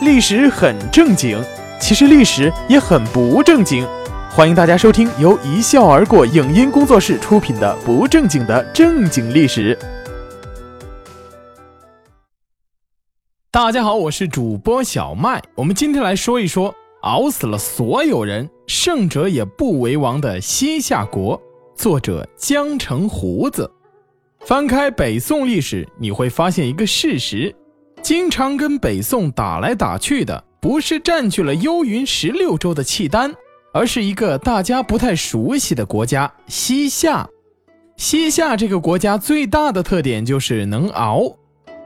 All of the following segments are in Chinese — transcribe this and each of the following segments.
历史很正经，其实历史也很不正经。欢迎大家收听由一笑而过影音工作室出品的《不正经的正经历史》。大家好，我是主播小麦。我们今天来说一说熬死了所有人，胜者也不为王的西夏国。作者江城胡子。翻开北宋历史，你会发现一个事实：经常跟北宋打来打去的，不是占据了幽云十六州的契丹，而是一个大家不太熟悉的国家——西夏。西夏这个国家最大的特点就是能熬。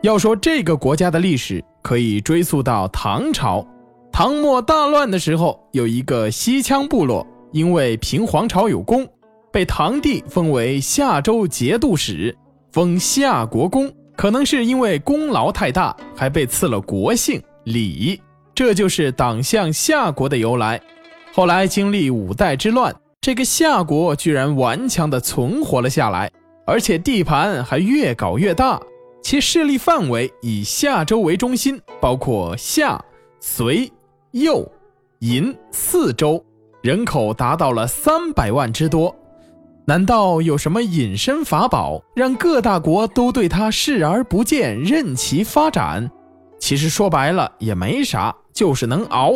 要说这个国家的历史，可以追溯到唐朝。唐末大乱的时候，有一个西羌部落，因为平黄巢有功，被唐帝封为夏州节度使。封夏国公，可能是因为功劳太大，还被赐了国姓李，这就是党项夏国的由来。后来经历五代之乱，这个夏国居然顽强地存活了下来，而且地盘还越搞越大，其势力范围以夏州为中心，包括夏、隋、右、银四州，人口达到了三百万之多。难道有什么隐身法宝，让各大国都对他视而不见，任其发展？其实说白了也没啥，就是能熬。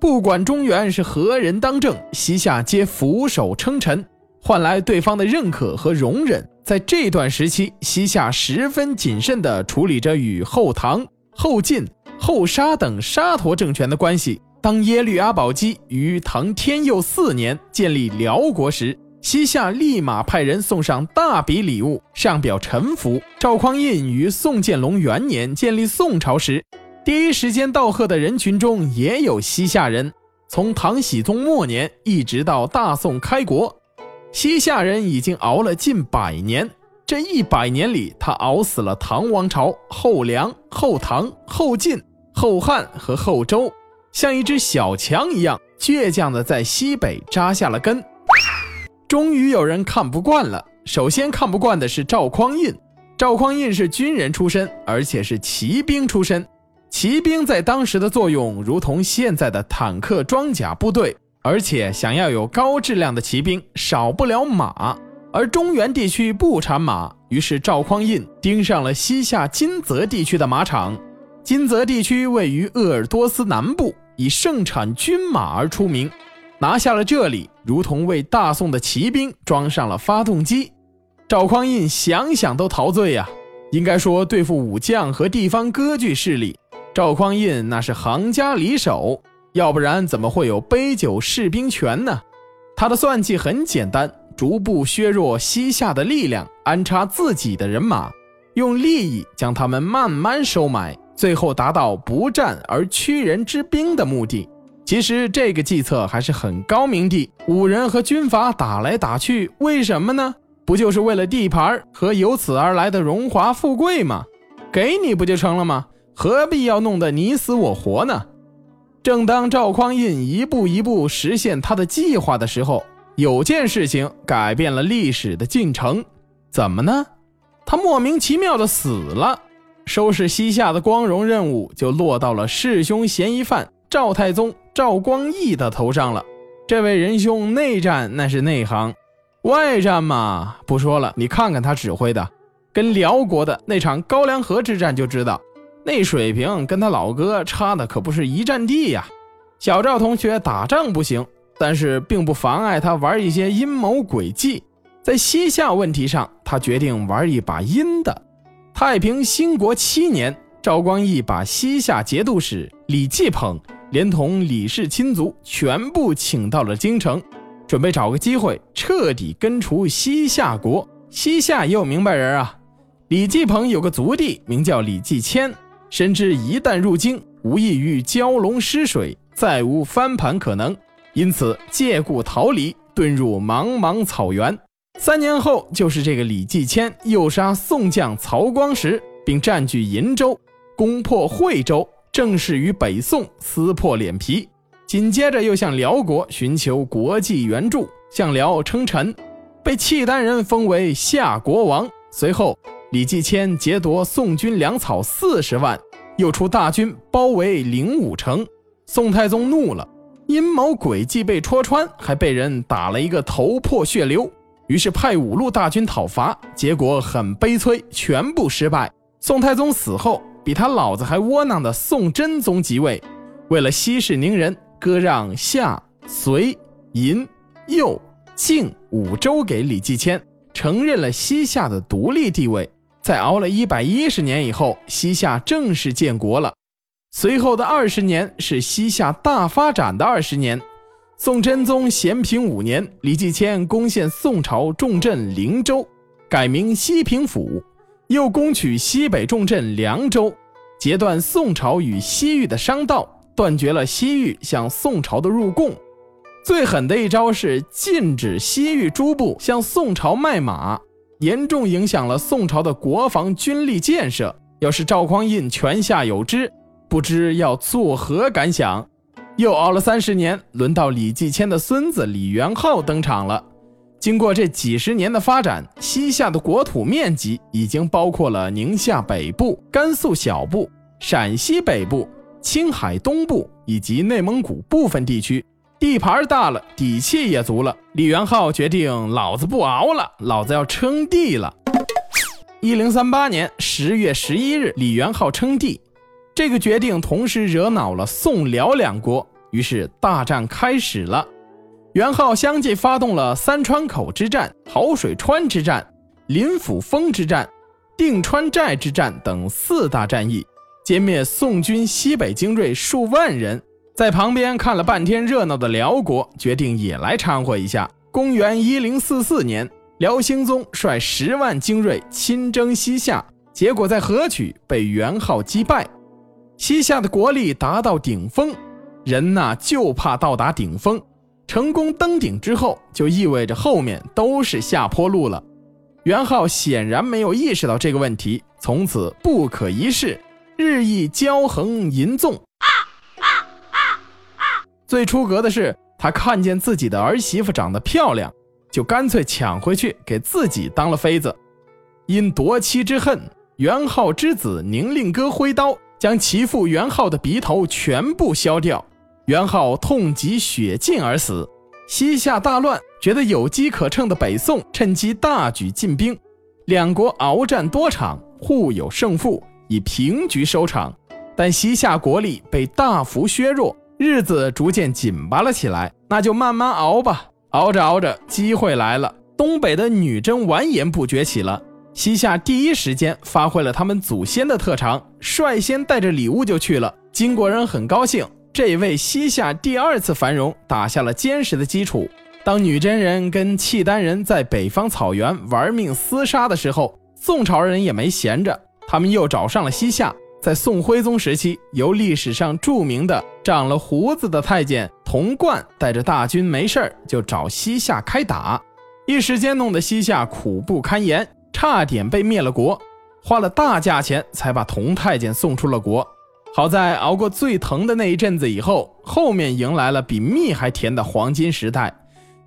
不管中原是何人当政，西夏皆俯首称臣，换来对方的认可和容忍。在这段时期，西夏十分谨慎地处理着与后唐、后晋、后沙等沙陀政权的关系。当耶律阿保机于唐天佑四年建立辽国时，西夏立马派人送上大笔礼物，上表臣服。赵匡胤于宋建隆元年建立宋朝时，第一时间道贺的人群中也有西夏人。从唐僖宗末年一直到大宋开国，西夏人已经熬了近百年。这一百年里，他熬死了唐王朝、后梁、后唐、后晋、后汉和后周，像一只小强一样倔强地在西北扎下了根。终于有人看不惯了。首先看不惯的是赵匡胤。赵匡胤是军人出身，而且是骑兵出身。骑兵在当时的作用，如同现在的坦克装甲部队。而且想要有高质量的骑兵，少不了马。而中原地区不产马，于是赵匡胤盯上了西夏金泽地区的马场。金泽地区位于鄂尔多斯南部，以盛产军马而出名。拿下了这里，如同为大宋的骑兵装上了发动机。赵匡胤想想都陶醉呀！应该说，对付武将和地方割据势力，赵匡胤那是行家里手，要不然怎么会有杯酒释兵权呢？他的算计很简单，逐步削弱西夏的力量，安插自己的人马，用利益将他们慢慢收买，最后达到不战而屈人之兵的目的。其实这个计策还是很高明的。五人和军阀打来打去，为什么呢？不就是为了地盘和由此而来的荣华富贵吗？给你不就成了吗？何必要弄得你死我活呢？正当赵匡胤一步一步实现他的计划的时候，有件事情改变了历史的进程。怎么呢？他莫名其妙的死了，收拾西夏的光荣任务就落到了弑兄嫌疑犯赵太宗。赵光义的头上了，这位仁兄内战那是内行，外战嘛不说了，你看看他指挥的，跟辽国的那场高梁河之战就知道，那水平跟他老哥差的可不是一战地呀。小赵同学打仗不行，但是并不妨碍他玩一些阴谋诡计。在西夏问题上，他决定玩一把阴的。太平兴国七年，赵光义把西夏节度使李继捧。连同李氏亲族全部请到了京城，准备找个机会彻底根除西夏国。西夏也有明白人啊，李继鹏有个族弟名叫李继迁，深知一旦入京，无异于蛟龙失水，再无翻盘可能，因此借故逃离，遁入茫茫草原。三年后，就是这个李继迁诱杀宋将曹光时，并占据银州，攻破惠州。正式与北宋撕破脸皮，紧接着又向辽国寻求国际援助，向辽称臣，被契丹人封为夏国王。随后，李继迁劫夺宋军粮草四十万，又出大军包围灵武城。宋太宗怒了，阴谋诡计被戳穿，还被人打了一个头破血流。于是派五路大军讨伐，结果很悲催，全部失败。宋太宗死后，比他老子还窝囊的宋真宗即位，为了息事宁人，割让夏、隋、银、右、晋五州给李继迁，承认了西夏的独立地位。在熬了一百一十年以后，西夏正式建国了。随后的二十年是西夏大发展的二十年。宋真宗咸平五年，李继迁攻陷宋朝重镇灵州，改名西平府，又攻取西北重镇凉州，截断宋朝与西域的商道，断绝了西域向宋朝的入贡。最狠的一招是禁止西域诸部向宋朝卖马。严重影响了宋朝的国防军力建设。要是赵匡胤泉下有知，不知要作何感想？又熬了三十年，轮到李继迁的孙子李元昊登场了。经过这几十年的发展，西夏的国土面积已经包括了宁夏北部、甘肃小部、陕西北部、青海东部以及内蒙古部分地区。地盘大了，底气也足了。李元昊决定，老子不熬了，老子要称帝了。一零三八年十月十一日，李元昊称帝。这个决定同时惹恼了宋辽两国，于是大战开始了。元昊相继发动了三川口之战、好水川之战、林府峰之战、定川寨之战等四大战役，歼灭宋军西北精锐数万人。在旁边看了半天热闹的辽国决定也来掺和一下。公元一零四四年，辽兴宗率十万精锐亲征西夏，结果在河曲被元昊击败。西夏的国力达到顶峰，人呐就怕到达顶峰。成功登顶之后，就意味着后面都是下坡路了。元昊显然没有意识到这个问题，从此不可一世，日益骄横淫纵。最出格的是，他看见自己的儿媳妇长得漂亮，就干脆抢回去给自己当了妃子。因夺妻之恨，元昊之子宁令哥挥刀将其父元昊的鼻头全部削掉，元昊痛极血尽而死。西夏大乱，觉得有机可乘的北宋趁机大举进兵，两国鏖战多场，互有胜负，以平局收场。但西夏国力被大幅削弱。日子逐渐紧巴了起来，那就慢慢熬吧。熬着熬着，机会来了。东北的女真完颜部崛起了，西夏第一时间发挥了他们祖先的特长，率先带着礼物就去了。金国人很高兴，这为西夏第二次繁荣打下了坚实的基础。当女真人跟契丹人在北方草原玩命厮杀的时候，宋朝人也没闲着，他们又找上了西夏。在宋徽宗时期，由历史上著名的长了胡子的太监童贯带着大军没事儿就找西夏开打，一时间弄得西夏苦不堪言，差点被灭了国，花了大价钱才把童太监送出了国。好在熬过最疼的那一阵子以后，后面迎来了比蜜还甜的黄金时代。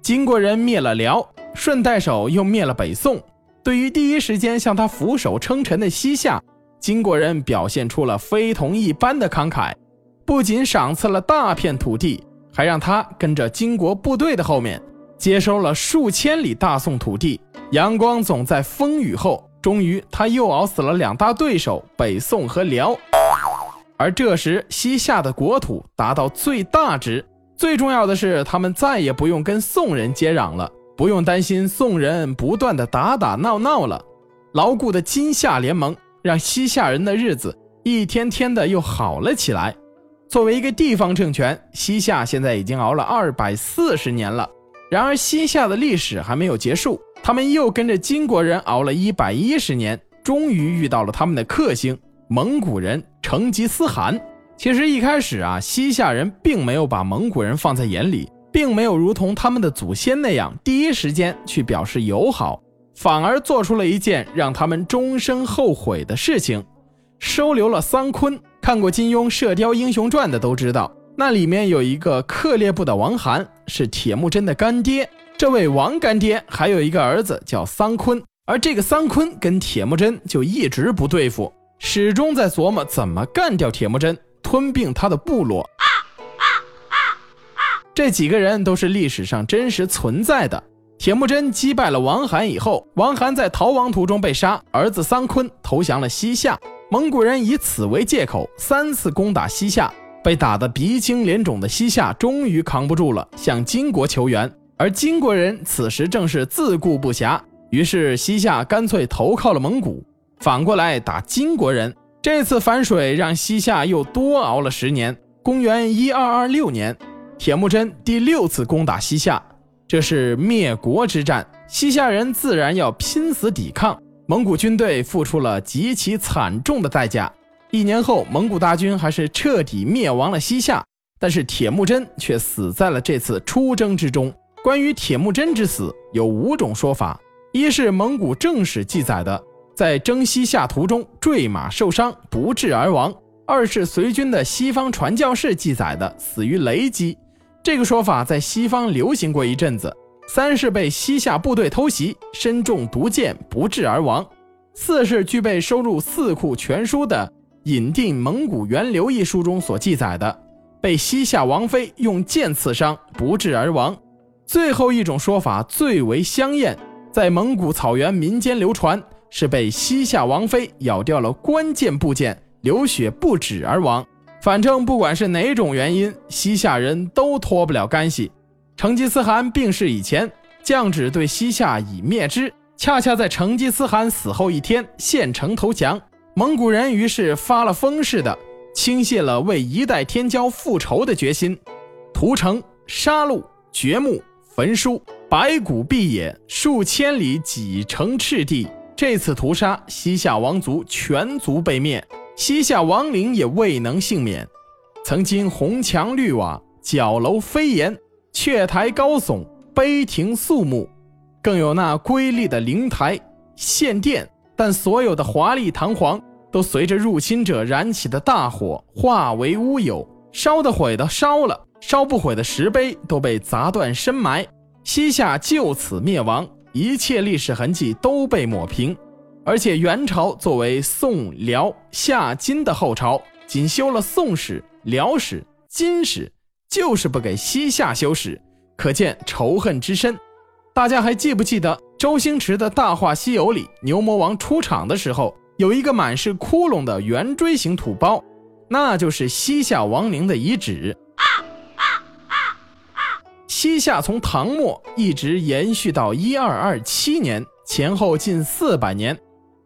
金国人灭了辽，顺带手又灭了北宋，对于第一时间向他俯首称臣的西夏。金国人表现出了非同一般的慷慨，不仅赏赐了大片土地，还让他跟着金国部队的后面，接收了数千里大宋土地。阳光总在风雨后，终于他又熬死了两大对手北宋和辽。而这时西夏的国土达到最大值，最重要的是，他们再也不用跟宋人接壤了，不用担心宋人不断的打打闹闹了。牢固的金夏联盟。让西夏人的日子一天天的又好了起来。作为一个地方政权，西夏现在已经熬了二百四十年了。然而，西夏的历史还没有结束，他们又跟着金国人熬了一百一十年，终于遇到了他们的克星——蒙古人成吉思汗。其实一开始啊，西夏人并没有把蒙古人放在眼里，并没有如同他们的祖先那样第一时间去表示友好。反而做出了一件让他们终生后悔的事情，收留了桑坤。看过金庸《射雕英雄传》的都知道，那里面有一个克烈部的王涵，是铁木真的干爹。这位王干爹还有一个儿子叫桑坤，而这个桑坤跟铁木真就一直不对付，始终在琢磨怎么干掉铁木真，吞并他的部落。这几个人都是历史上真实存在的。铁木真击败了王罕以后，王罕在逃亡途中被杀，儿子桑昆投降了西夏。蒙古人以此为借口，三次攻打西夏，被打得鼻青脸肿的西夏终于扛不住了，向金国求援。而金国人此时正是自顾不暇，于是西夏干脆投靠了蒙古，反过来打金国人。这次反水让西夏又多熬了十年。公元一二二六年，铁木真第六次攻打西夏。这是灭国之战，西夏人自然要拼死抵抗。蒙古军队付出了极其惨重的代价。一年后，蒙古大军还是彻底灭亡了西夏，但是铁木真却死在了这次出征之中。关于铁木真之死，有五种说法：一是蒙古正史记载的，在征西夏途中坠马受伤，不治而亡；二是随军的西方传教士记载的，死于雷击。这个说法在西方流行过一阵子。三是被西夏部队偷袭，身中毒箭不治而亡。四是具备收入《四库全书》的《引定蒙古源流》一书中所记载的，被西夏王妃用剑刺伤，不治而亡。最后一种说法最为香艳，在蒙古草原民间流传，是被西夏王妃咬掉了关键部件，流血不止而亡。反正不管是哪种原因，西夏人都脱不了干系。成吉思汗病逝以前，降旨对西夏以灭之。恰恰在成吉思汗死后一天，献城投降。蒙古人于是发了疯似的，倾泻了为一代天骄复仇的决心，屠城、杀戮、掘墓、焚书，白骨蔽野，数千里几城赤地。这次屠杀，西夏王族全族被灭。西夏王陵也未能幸免，曾经红墙绿瓦、角楼飞檐、阙台高耸、碑亭肃穆，更有那瑰丽的灵台、献殿，但所有的华丽堂皇都随着入侵者燃起的大火化为乌有，烧得毁的烧了，烧不毁的石碑都被砸断深埋，西夏就此灭亡，一切历史痕迹都被抹平。而且元朝作为宋、辽、夏、金的后朝，仅修了宋史、辽史、金史，就是不给西夏修史，可见仇恨之深。大家还记不记得周星驰的大话西游里，牛魔王出场的时候，有一个满是窟窿的圆锥形土包，那就是西夏王陵的遗址。西夏从唐末一直延续到一二二七年，前后近四百年。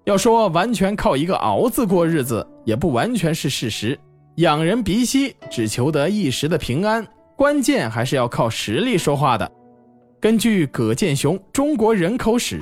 要说完全靠一个“熬”字过日子，也不完全是事实。仰人鼻息，只求得一时的平安，关键还是要靠实力说话的。根据葛剑雄《中国人口史》，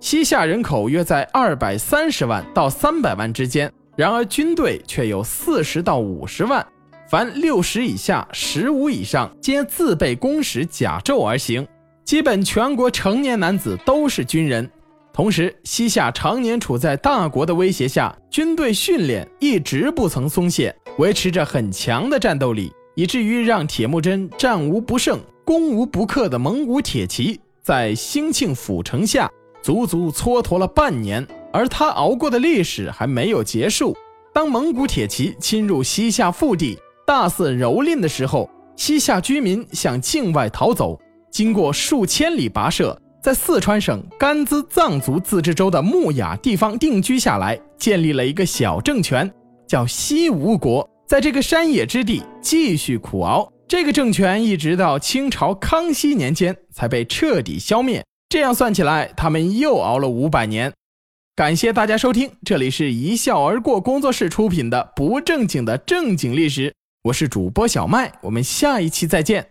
西夏人口约在二百三十万到三百万之间，然而军队却有四十到五十万，凡六十以下、十五以上皆自备弓矢甲胄而行，基本全国成年男子都是军人。同时，西夏常年处在大国的威胁下，军队训练一直不曾松懈，维持着很强的战斗力，以至于让铁木真战无不胜、攻无不克的蒙古铁骑在兴庆府城下足足蹉跎了半年。而他熬过的历史还没有结束。当蒙古铁骑侵入西夏腹地，大肆蹂躏的时候，西夏居民向境外逃走，经过数千里跋涉。在四川省甘孜藏族自治州的木雅地方定居下来，建立了一个小政权，叫西吴国。在这个山野之地继续苦熬，这个政权一直到清朝康熙年间才被彻底消灭。这样算起来，他们又熬了五百年。感谢大家收听，这里是一笑而过工作室出品的不正经的正经历史，我是主播小麦，我们下一期再见。